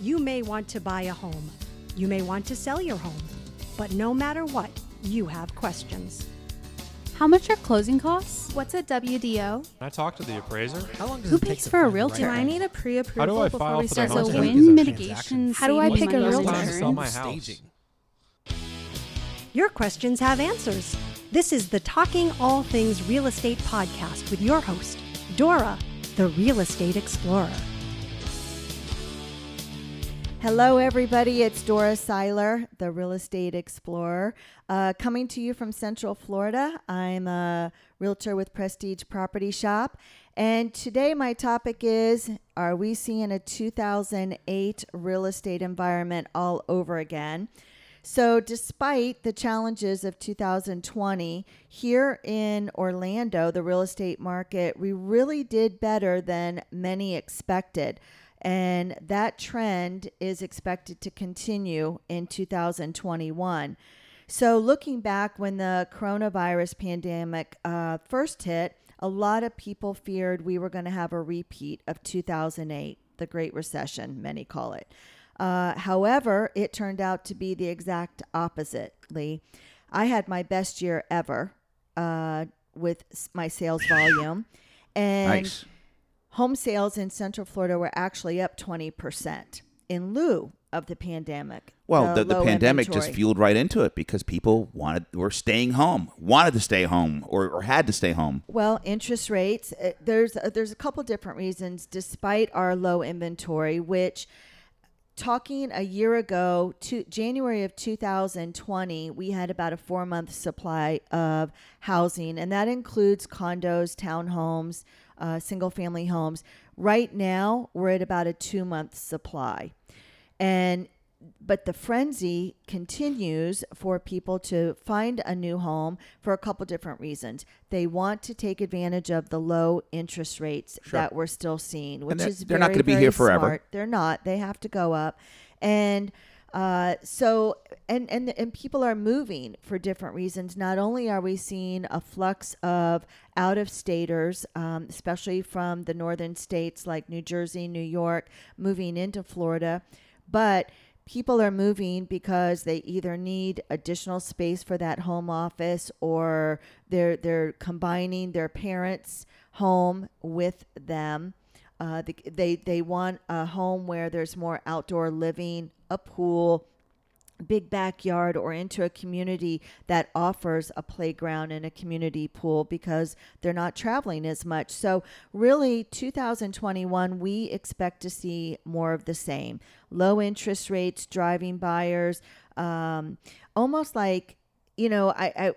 You may want to buy a home. You may want to sell your home. But no matter what, you have questions. How much are closing costs? What's a WDO? Can I talk to the appraiser? How long does Who it take pays to for a find the realtor? Do right I need a pre-approval How do I before file we for the start home So sale? wind mitigation. How do I pick a realtor? Time to sell my house. Staging. Your questions have answers. This is the Talking All Things Real Estate podcast with your host, Dora, the Real Estate Explorer. Hello, everybody. It's Dora Seiler, the real estate explorer, uh, coming to you from Central Florida. I'm a realtor with Prestige Property Shop. And today, my topic is Are we seeing a 2008 real estate environment all over again? So, despite the challenges of 2020, here in Orlando, the real estate market, we really did better than many expected. And that trend is expected to continue in 2021. So, looking back when the coronavirus pandemic uh, first hit, a lot of people feared we were going to have a repeat of 2008, the Great Recession, many call it. Uh, however, it turned out to be the exact opposite, Lee. I had my best year ever uh, with my sales volume. And Nice. Home sales in Central Florida were actually up 20% in lieu of the pandemic. Well, the, the low pandemic just fueled right into it because people wanted were staying home, wanted to stay home, or, or had to stay home. Well, interest rates. uh, There's uh, there's a couple different reasons. Despite our low inventory, which talking a year ago, to January of 2020, we had about a four month supply of housing, and that includes condos, townhomes, uh, single family homes. Right now, we're at about a two month supply, and but the frenzy continues for people to find a new home for a couple different reasons. They want to take advantage of the low interest rates Sure. that we're still seeing, which is they're not gonna be here forever. smart. They're not. They have to go up, and uh, so and and and people are moving for different reasons. Not only are we seeing a flux of out of staters, um, especially from the northern states like New Jersey, New York, moving into Florida, but people are moving because they either need additional space for that home office or they're they're combining their parents' home with them. Uh, the, they they want a home where there's more outdoor living, a pool, big backyard or into a community that offers a playground and a community pool because they're not traveling as much. So, really, 2021, we expect to see more of the same low interest rates driving buyers, um, almost like, you know, I, I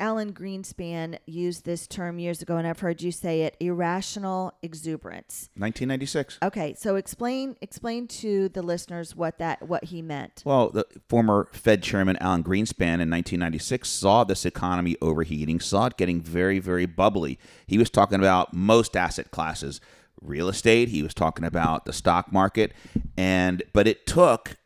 Alan Greenspan used this term years ago, and I've heard you say it irrational exuberance. 1996. Okay, so explain explain to the listeners what that what he meant. Well, the former Fed Chairman Alan Greenspan in 1996 saw this economy overheating, saw it getting very, very bubbly. He was talking about most asset classes, real estate. He was talking about the stock market, and but it took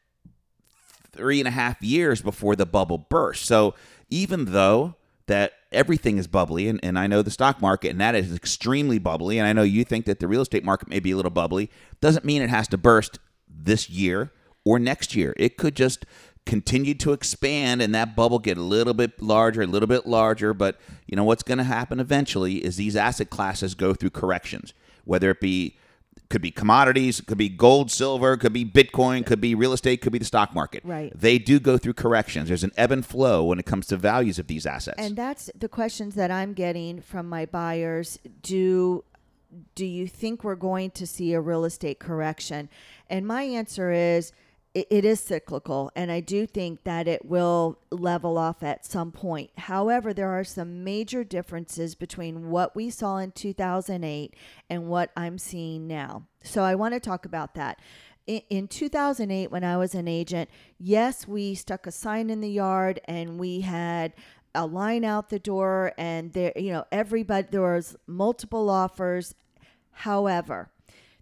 three and a half years before the bubble burst. So even though that everything is bubbly, and, and I know the stock market, and that is extremely bubbly, and I know you think that the real estate market may be a little bubbly, doesn't mean it has to burst this year or next year. It could just continue to expand and that bubble get a little bit larger, a little bit larger. But you know what's going to happen eventually is these asset classes go through corrections, whether it be could be commodities, could be gold, silver, could be Bitcoin, could be real estate, could be the stock market. Right. They do go through corrections. There's an ebb and flow when it comes to values of these assets. And that's the questions that I'm getting from my buyers. Do do you think we're going to see a real estate correction? And my answer is it, it is cyclical, and I do think that it will level off at some point. However, there are some major differences between what we saw in 2008 and what I'm seeing now. So I want to talk about that. In, in 2008, when I was an agent, yes, we stuck a sign in the yard and we had a line out the door, and there, you know, everybody there was multiple offers. However,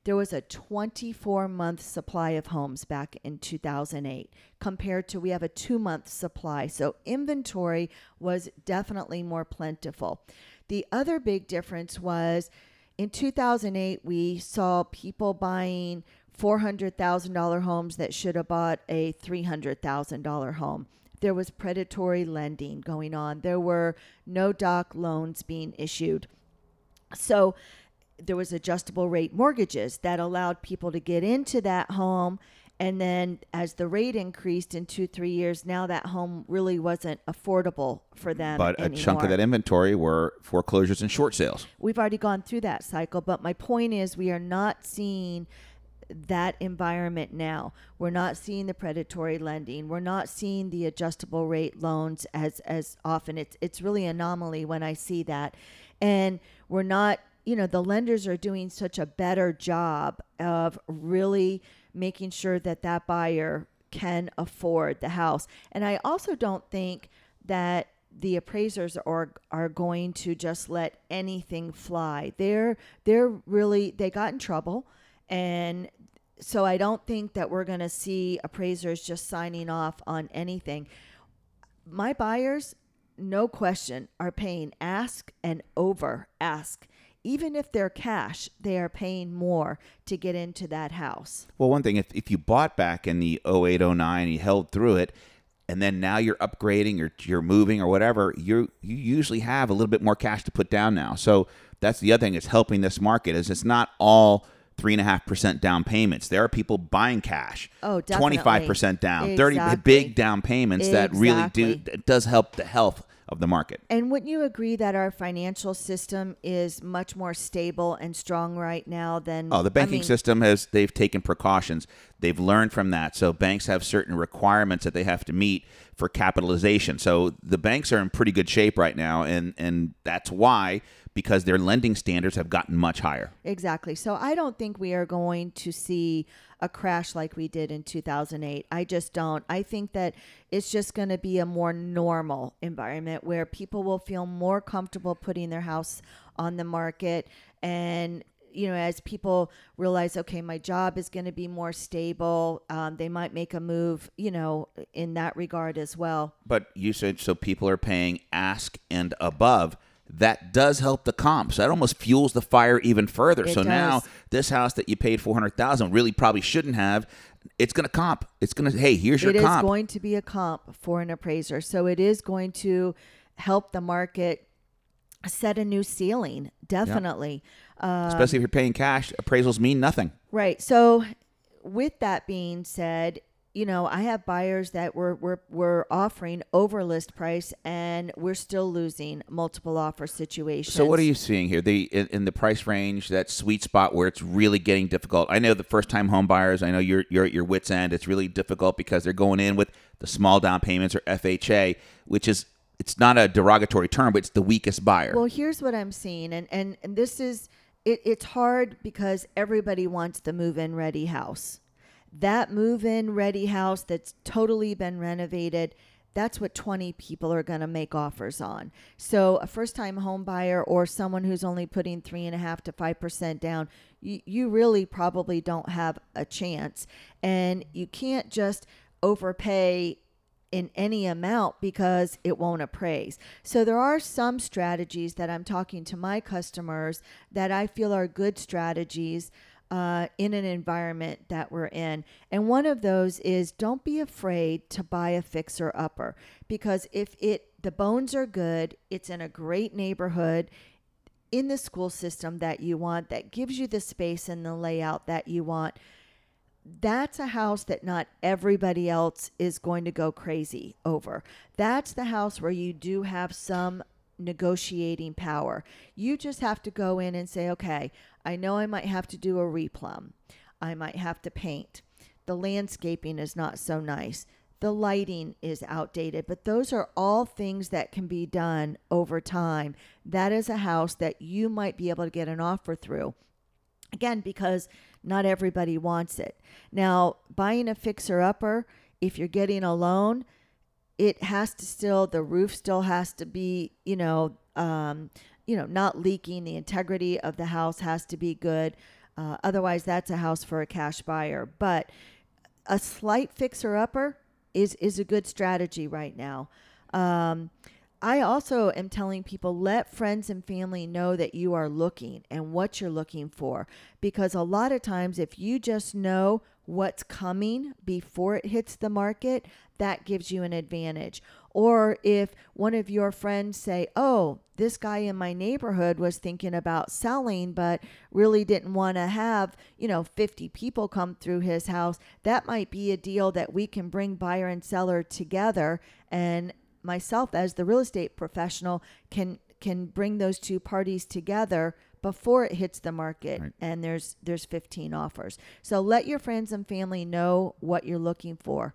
there was a 24 month supply of homes back in 2008 compared to we have a two month supply. So inventory was definitely more plentiful. The other big difference was in 2008, we saw people buying $400,000 homes that should have bought a $300,000 home. There was predatory lending going on. There were no doc loans being issued. So there was adjustable rate mortgages that allowed people to get into that home. And then as the rate increased in two three years now that home really wasn't affordable for them But a chunk of that inventory were foreclosures and short sales. we've already gone through that cycle but my point is we are not seeing that environment now. We're not seeing the predatory lending. We're not seeing the adjustable rate loans as as often. It's it's really anomaly when i see that. And we're not you know the lenders are doing such a better job of really making sure that that buyer can afford the house and i also don't think that the appraisers are are going to just let anything fly. They're they're really they got in trouble and so I don't think that we're going to see appraisers just signing off on anything. My buyers, no question, are paying ask and over ask. Even if they're cash, they are paying more to get into that house. Well, one thing, if, if you bought back in the 08, 09, you held through it, and then now you're upgrading or you're moving or whatever, you you usually have a little bit more cash to put down now. So that's the other thing that's helping this market is it's not all three and a half percent down payments. There are people buying cash. Oh, Twenty five percent down, thirty big down payments that really do Exactly. it does help the health of the market. And wouldn't you agree that our financial system is much more stable and strong right now than Oh, the I banking mean, system has they've taken precautions. They've learned from that. So banks have certain requirements that they have to meet for capitalization. So the banks are in pretty good shape right now and and that's why because their lending standards have gotten much higher. Exactly. So I don't think we are going to see a crash like we did in 2008. I just don't. I think that it's just going to be a more normal environment where people will feel more comfortable putting their house on the market and you know, as people realize, okay, my job is going to be more stable, um, they might make a move, you know, in that regard as well. But you said so people are paying ask and above. That does help the comps. That almost fuels the fire even further. It so now this house that you paid four hundred thousand really probably shouldn't have. It's going to comp. It's going to hey, here's your It is comp. going to be a comp for an appraiser. So it is going to help the market set a new ceiling, definitely. Uh, Especially if you're paying cash, appraisals mean nothing. right. So with that being said, you know, I have buyers that were were, were offering over list price and we're still losing multiple offer situations. So what are you seeing here? The in, in the price range, that sweet spot where it's really getting difficult. I know the first time home buyers. I know you're you're at your wits end. It's really difficult because they're going in with the small down payments or FHA, which is it's not a derogatory term, but it's the weakest buyer. Well, here's what I'm seeing, and and, and this is it, it's hard because everybody wants the move-in ready house. That move-in ready house that's totally been renovated. That's what 20 people are going to make offers on. So a first-time home buyer or someone who's only putting three and a half to five percent down, you, you really probably don't have a chance, and you can't just overpay in any amount because it won't appraise. So there are some strategies that I'm talking to my customers that I feel are good strategies uh, in an environment that we're in. And one of those is don't be afraid to buy a fixer upper because if it the bones are good, it's in a great neighborhood in the school system that you want that gives you the space and the layout that you want that's a house that not everybody else is going to go crazy over. That's the house where you do have some negotiating power. You just have to go in and say, okay, I know I might have to do a replumb. I might have to paint. The landscaping is not so nice. The lighting is outdated, but those are all things that can be done over time. That is a house that you might be able to get an offer through. Again, because not everybody wants it. Now, buying a fixer upper, if you're getting a loan, it has to still the roof still has to be, you know, um, you know, not leaking. The integrity of the house has to be good. Uh, otherwise, that's a house for a cash buyer. But a slight fixer upper is is a good strategy right now. Um, I also am telling people let friends and family know that you are looking and what you're looking for. Because a lot of times, if you just know what's coming before it hits the market, that gives you an advantage. Or if one of your friends say, "Oh, this guy in my neighborhood was thinking about selling but really didn't want to have, you know, 50 people come through his house," that might be a deal that we can bring buyer and seller together and myself as the real estate professional can can bring those two parties together before it hits the market Right. and there's there's 15 offers. So let your friends and family know what you're looking for.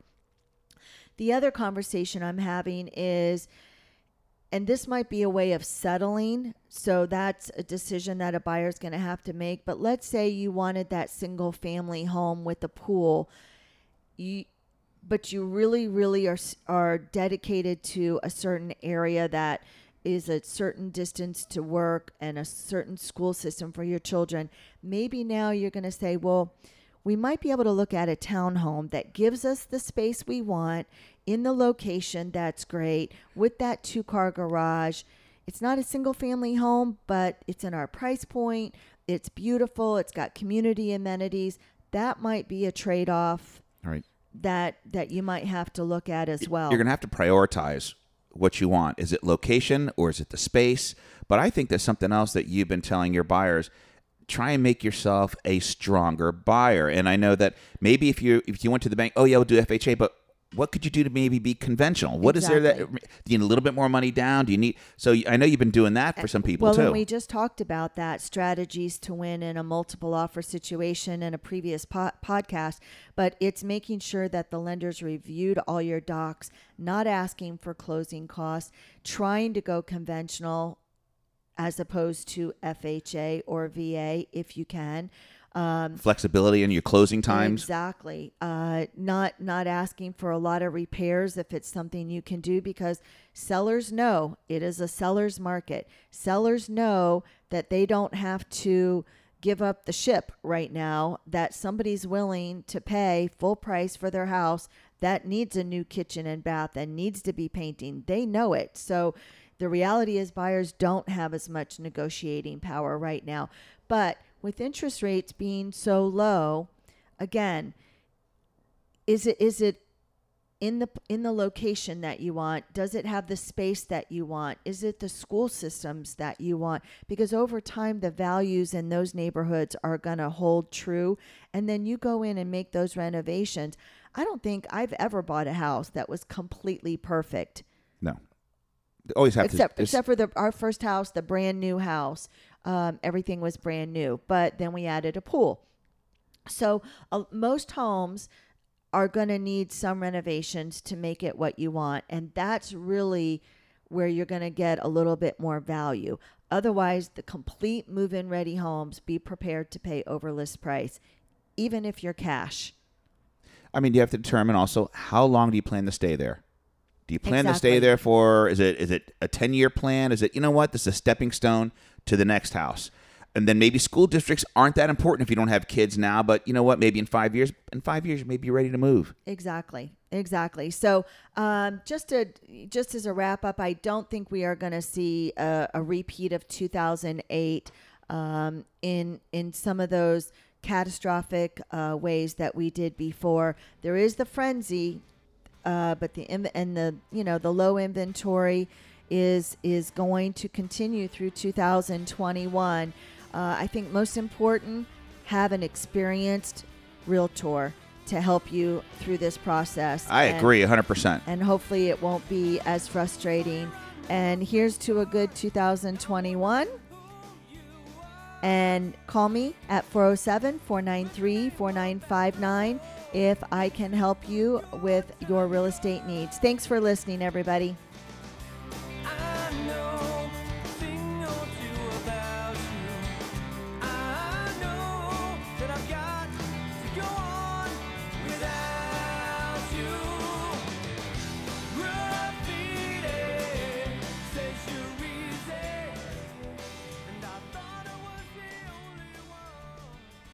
The other conversation I'm having is and this might be a way of settling. So that's a decision that a buyer's going to have to make. But let's say you wanted that single family home with a pool. You but you really really are are dedicated to a certain area that is a certain distance to work and a certain school system for your children. Maybe now you're going to say, well, we might be able to look at a townhome that gives us the space we want in the location that's great with that two car garage. It's not a single family home, but it's in our price point. It's beautiful. It's got community amenities. That might be a trade off All right. That that you might have to look at as well. You're going to have to prioritize what you want. Is it location or is it the space? But I think there's something else that you've been telling your buyers. Try and make yourself a stronger buyer. And I know that maybe if you if you went to the bank, oh yeah, we'll do FHA, but what could you do to maybe be conventional? What is there that do you need a little bit more money down? Do you need so I know you've been doing that for some people well, too. and we just talked about that strategies to win in a multiple offer situation in a previous po- podcast, but it's making sure that the lenders reviewed all your docs, not asking for closing costs, trying to go conventional as opposed to FHA or VA if you can. Um, Flexibility in your closing times. Exactly. Uh, not not asking for a lot of repairs if it's something you can do because sellers know it is a seller's market. Sellers know that they don't have to give up the ship right now. That somebody's willing to pay full price for their house that needs a new kitchen and bath and needs to be painting. They know it. So the reality is buyers don't have as much negotiating power right now. But with interest rates being so low, again, is it is it in the in the location that you want? Does it have the space that you want? Is it the school systems that you want? Because over time the values in those neighborhoods are going to hold true and then you go in and make those renovations. I don't think I've ever bought a house that was completely perfect. Always have except to except for the our first house, the brand new house. Um, everything was brand new, but then we added a pool. So uh, most homes are going to need some renovations to make it what you want, and that's really where you're going to get a little bit more value. Otherwise, the complete move-in ready homes, be prepared to pay over list price, even if you're cash. I mean, you have to determine also how long do you plan to stay there? Do you plan to stay there for is it is it a 10-year plan? Is it you know what? This is a stepping stone to the next house. And then maybe school districts aren't that important if you don't have kids now, but you know what? Maybe in 5 years, in 5 years maybe you're ready to move. Exactly. Exactly. So, um, just to just as a wrap up, I don't think we are going to see a, a repeat of 2008 um, in in some of those catastrophic uh, ways that we did before. There is the frenzy, uh, but the and the you know the low inventory is is going to continue through 2021. Uh, I think most important, have an experienced realtor to help you through this process. I And- agree 100%. and hopefully it won't be as frustrating. And here's to a good 2021. And call me at 407 493 4959 if I can help you with your real estate needs. Thanks for listening, everybody.